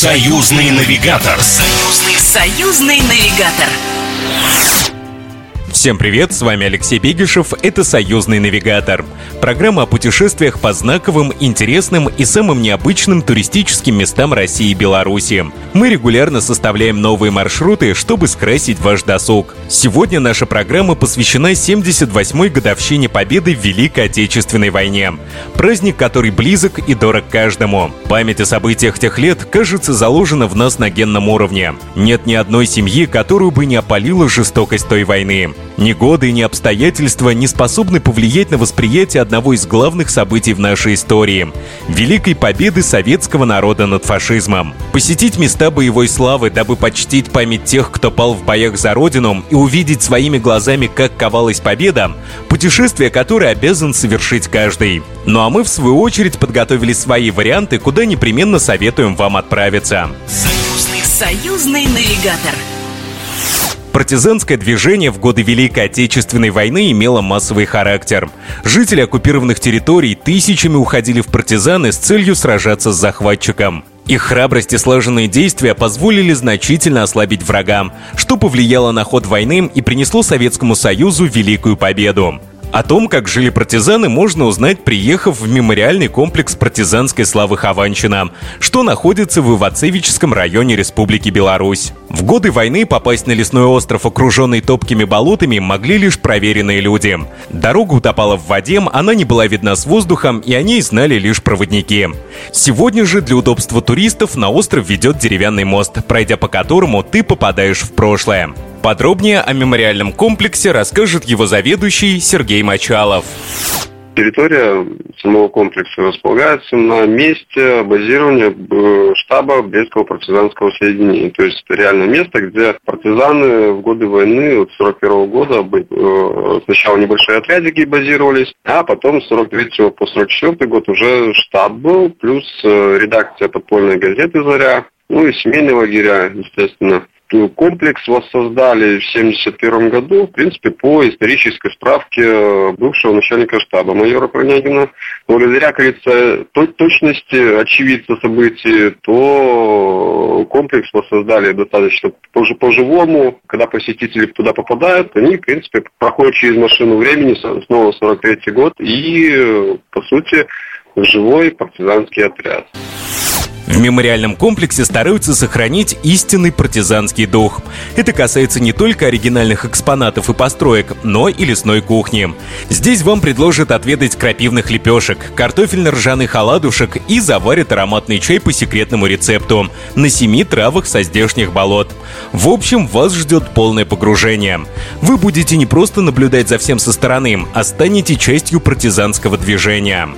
Союзный навигатор. Союзный, союзный навигатор. Всем привет, с вами Алексей Бегишев, это «Союзный навигатор». Программа о путешествиях по знаковым, интересным и самым необычным туристическим местам России и Беларуси. Мы регулярно составляем новые маршруты, чтобы скрасить ваш досуг. Сегодня наша программа посвящена 78-й годовщине победы в Великой Отечественной войне. Праздник, который близок и дорог каждому. Память о событиях тех лет, кажется, заложена в нас на генном уровне. Нет ни одной семьи, которую бы не опалила жестокость той войны. Ни годы, ни обстоятельства не способны повлиять на восприятие одного из главных событий в нашей истории – великой победы советского народа над фашизмом. Посетить места боевой славы, дабы почтить память тех, кто пал в боях за Родину, и увидеть своими глазами, как ковалась победа – путешествие, которое обязан совершить каждый. Ну а мы, в свою очередь, подготовили свои варианты, куда непременно советуем вам отправиться. Союзный, союзный навигатор. Партизанское движение в годы Великой Отечественной войны имело массовый характер. Жители оккупированных территорий тысячами уходили в партизаны с целью сражаться с захватчиком. Их храбрость и слаженные действия позволили значительно ослабить врага, что повлияло на ход войны и принесло Советскому Союзу великую победу. О том, как жили партизаны, можно узнать, приехав в мемориальный комплекс партизанской славы Хованщина, что находится в Ивацевическом районе Республики Беларусь. В годы войны попасть на лесной остров, окруженный топкими болотами, могли лишь проверенные люди. Дорога утопала в воде, она не была видна с воздухом, и о ней знали лишь проводники. Сегодня же для удобства туристов на остров ведет деревянный мост, пройдя по которому ты попадаешь в прошлое. Подробнее о мемориальном комплексе расскажет его заведующий Сергей Мачалов. Территория самого комплекса располагается на месте базирования штаба Брестского партизанского соединения. То есть это реально место, где партизаны в годы войны, вот 41 года, э, сначала небольшие отрядики базировались, а потом с 43 по 44 год уже штаб был, плюс э, редакция подпольной газеты «Заря», ну и семейные лагеря, естественно комплекс воссоздали в 1971 году, в принципе, по исторической справке э, бывшего начальника штаба майора Пронягина. Благодаря, как говорится, точности очевидца событий, то комплекс воссоздали достаточно по-живому. Когда посетители туда попадают, они, в принципе, проходят через машину времени, снова 43 год, и, э, по сути, живой партизанский отряд. В мемориальном комплексе стараются сохранить истинный партизанский дух. Это касается не только оригинальных экспонатов и построек, но и лесной кухни. Здесь вам предложат отведать крапивных лепешек, картофельно-ржаных оладушек и заварят ароматный чай по секретному рецепту на семи травах со здешних болот. В общем, вас ждет полное погружение. Вы будете не просто наблюдать за всем со стороны, а станете частью партизанского движения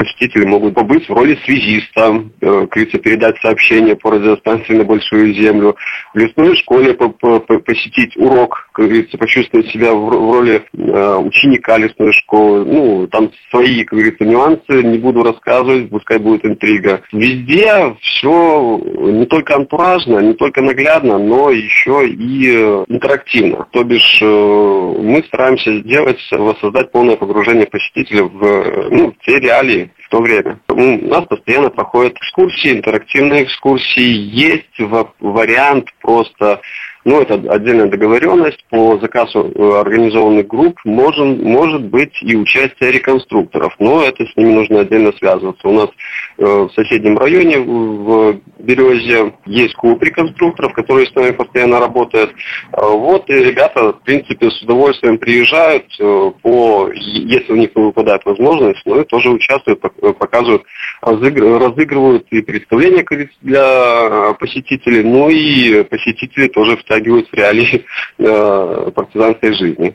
посетители могут побыть в роли связиста, э, передать сообщение по радиостанции на Большую Землю, в лесной школе по -по посетить урок, как говорится, почувствовать себя в, роли э, ученика лесной школы. Ну, там свои, как говорится, нюансы, не буду рассказывать, пускай будет интрига. Везде все не только антуражно, не только наглядно, но еще и э, интерактивно. То бишь мы стараемся сделать, воссоздать полное погружение посетителя в, ну, в те реалии, like то время. У нас постоянно проходят экскурсии, интерактивные экскурсии. Есть вариант просто ну, это отдельная договоренность по заказу э, организованных групп, может, может быть и участие реконструкторов, но это с ними нужно отдельно связываться. У нас э, в соседнем районе, в Березе, есть клуб реконструкторов, которые с нами постоянно работают. Э, вот, и ребята, в принципе, с удовольствием приезжают, э, по, если у них выпадает возможность, но и тоже участвуют, показывают, разыгрывают и представления для посетителей, ну и посетители тоже втягивают в реалии э, партизанской жизни.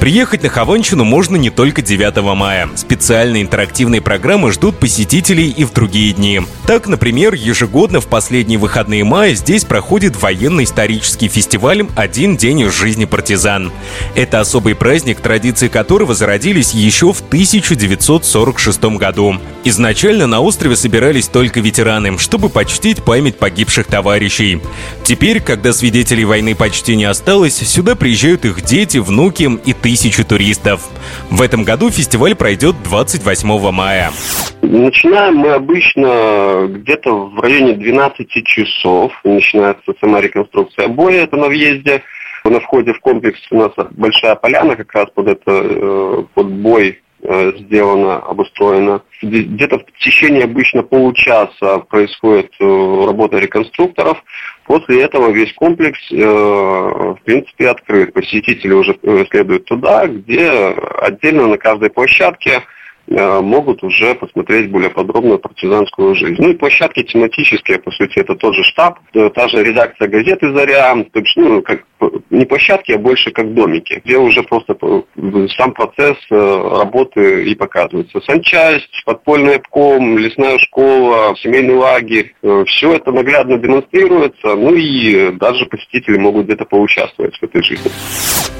Приехать на Хованщину можно не только 9 мая. Специальные интерактивные программы ждут посетителей и в другие дни. Так, например, ежегодно в последние выходные мая здесь проходит военно-исторический фестиваль «Один день из жизни партизан». Это особый праздник, традиции которого зародились еще в 1946 году. Изначально на острове собирались только ветераны, чтобы почтить память погибших товарищей. Теперь, когда свидетелей войны почти не осталось, сюда приезжают их дети, внуки и тысячи туристов. В этом году фестиваль пройдет 28 мая. Начинаем мы обычно где-то в районе 12 часов. Начинается сама реконструкция боя, это на въезде. На входе в комплекс у нас большая поляна как раз под это, э, под бой сделано, обустроено. Где-то в течение обычно получаса происходит э, работа реконструкторов. После этого весь комплекс, э, в принципе, открыт. Посетители уже следуют туда, где отдельно на каждой площадке Э, могут уже посмотреть более подробную партизанскую жизнь. Ну и площадки тематические, по сути, это тот же штаб, э, та же редакция газеты «Заря», то есть, ну, как, не площадки, а больше как домики, где уже просто сам процесс э, работы и показывается. Санчасть, подпольный обком, лесная школа, семейный лагерь, все это наглядно демонстрируется, ну и даже посетители могут где-то поучаствовать в этой жизни.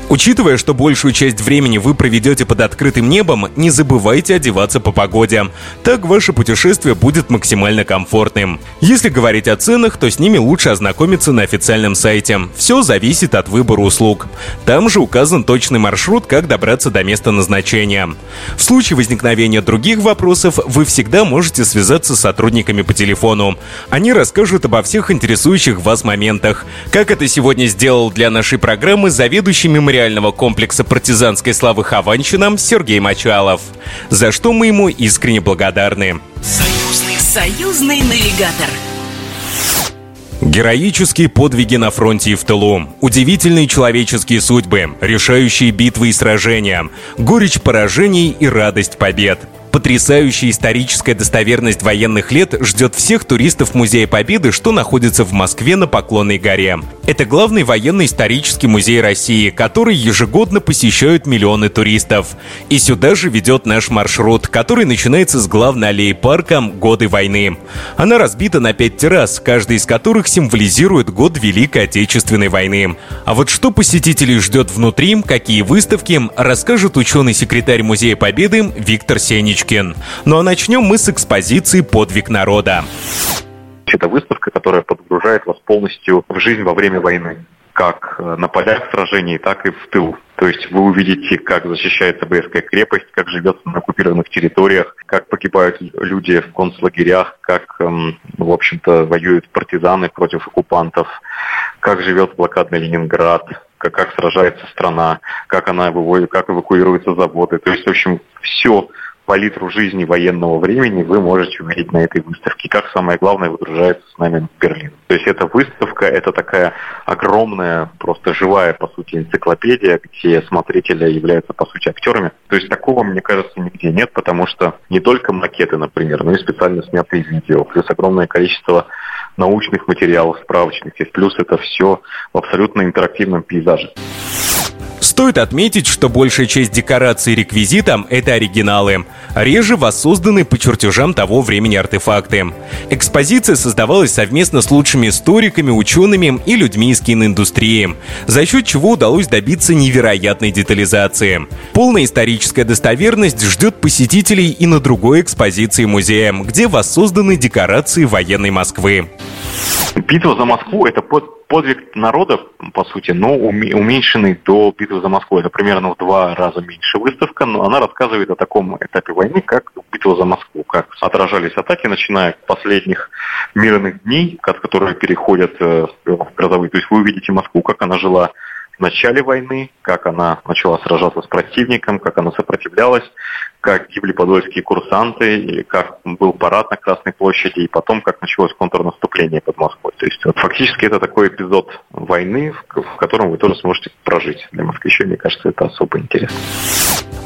Учитывая, что большую часть времени вы проведете под открытым небом, не забывайте одеваться по погоде. Так ваше путешествие будет максимально комфортным. Если говорить о ценах, то с ними лучше ознакомиться на официальном сайте. Все зависит от выбора услуг. Там же указан точный маршрут, как добраться до места назначения. В случае возникновения других вопросов вы всегда можете связаться с сотрудниками по телефону. Они расскажут обо всех интересующих вас моментах. Как это сегодня сделал для нашей программы заведующий мемориалом мемориального комплекса партизанской славы Хованщина Сергей Мачалов, за что мы ему искренне благодарны. Союзный, союзный навигатор. Героические подвиги на фронте и в тылу, удивительные человеческие судьбы, решающие битвы и сражения, горечь поражений и радость побед – Потрясающая историческая достоверность военных лет ждет всех туристов Музея Победы, что находится в Москве на Поклонной горе. Это главный военно-исторический музей России, который ежегодно посещают миллионы туристов. И сюда же ведет наш маршрут, который начинается с главной аллеи парка «Годы войны». Она разбита на пять террас, каждый из которых символизирует год Великой Отечественной войны. А вот что посетителей ждет внутри, какие выставки, расскажет ученый-секретарь Музея Победы Виктор Сенич. Пушкин. Ну а начнем мы с экспозиции «Подвиг народа». Это выставка, которая подгружает вас полностью в жизнь во время войны как э, на полях сражений, так и в тылу. То есть вы увидите, как защищается Брестская крепость, как живет на оккупированных территориях, как погибают люди в концлагерях, как, эм, в общем-то, воюют партизаны против оккупантов, как живет блокадный Ленинград, как, как сражается страна, как она как эвакуируются заводы. То есть, в общем, все палитру жизни военного времени вы можете увидеть на этой выставке. Как самое главное, выгружается с нами в Берлин. То есть эта выставка, это такая огромная, просто живая, по сути, энциклопедия, где смотрители являются, по сути, актерами. То есть такого, мне кажется, нигде нет, потому что не только макеты, например, но и специально снятые видео, плюс огромное количество научных материалов, справочных. Есть плюс это все в абсолютно интерактивном пейзаже. Стоит отметить, что большая часть декораций и реквизита — это оригиналы. Реже воссозданы по чертежам того времени артефакты. Экспозиция создавалась совместно с лучшими историками, учеными и людьми из киноиндустрии, за счет чего удалось добиться невероятной детализации. Полная историческая достоверность ждет посетителей и на другой экспозиции музея, где воссозданы декорации военной Москвы. Битва за Москву – это под, подвиг народа, по сути, но уменьшенный до битвы за Москву. Это примерно в два раза меньше выставка, но она рассказывает о таком этапе войны, как битва за Москву, как отражались атаки, начиная с последних мирных дней, которые переходят э, в грозовые. То есть вы увидите Москву, как она жила в начале войны, как она начала сражаться с противником, как она сопротивлялась, как гибли подольские курсанты, и как был парад на Красной площади, и потом, как началось контрнаступление под Москвой. То есть вот, фактически это такой эпизод войны, в, в котором вы тоже сможете прожить. Для москвичей, мне кажется, это особо интересно.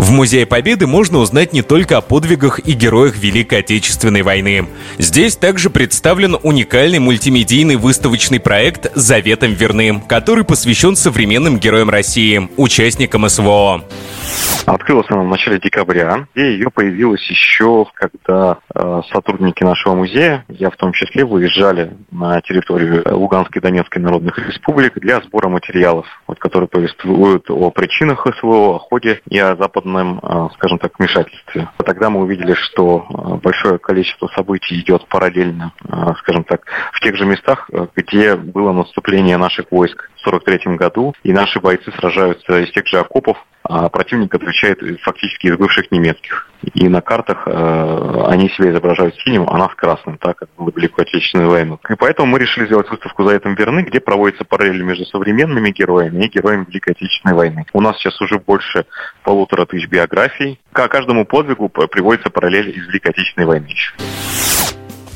В Музее Победы можно узнать не только о подвигах и героях Великой Отечественной войны. Здесь также представлен уникальный мультимедийный выставочный проект «Заветом верным», который посвящен современным героям России, участникам СВО. Открылась она в начале декабря, и ее появилась еще, когда э, сотрудники нашего музея, я в том числе, выезжали на территорию Луганской и Донецкой народных республик для сбора материалов, которые повествуют о причинах СВО, о ходе и о западном, э, скажем так, вмешательстве. Тогда мы увидели, что э, большое количество событий идет параллельно, э, скажем так, в тех же местах, где было наступление наших войск в 1943 году, и наши бойцы сражаются из тех же окопов, а противник отвечает фактически из бывших немецких. И на картах э, они себя изображают синим, а нас красным, так как было Великую Отечественную войну. И поэтому мы решили сделать выставку «За этим верны», где проводятся параллели между современными героями и героями Великой Отечественной войны. У нас сейчас уже больше полутора тысяч биографий. К каждому подвигу приводится параллель из Великой Отечественной войны.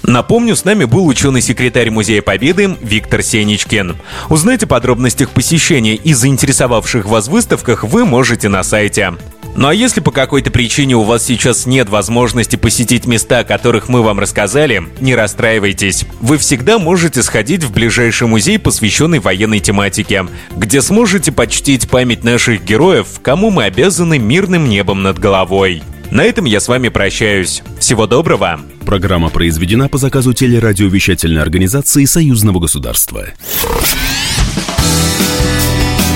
Напомню, с нами был ученый-секретарь Музея Победы Виктор Сенечкин. Узнать о подробностях посещения и заинтересовавших вас выставках вы можете на сайте. Ну а если по какой-то причине у вас сейчас нет возможности посетить места, о которых мы вам рассказали, не расстраивайтесь. Вы всегда можете сходить в ближайший музей, посвященный военной тематике, где сможете почтить память наших героев, кому мы обязаны мирным небом над головой. На этом я с вами прощаюсь. Всего доброго! Программа произведена по заказу телерадиовещательной организации Союзного государства.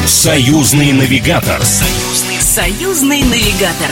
Союзный навигатор. Союзный, союзный навигатор.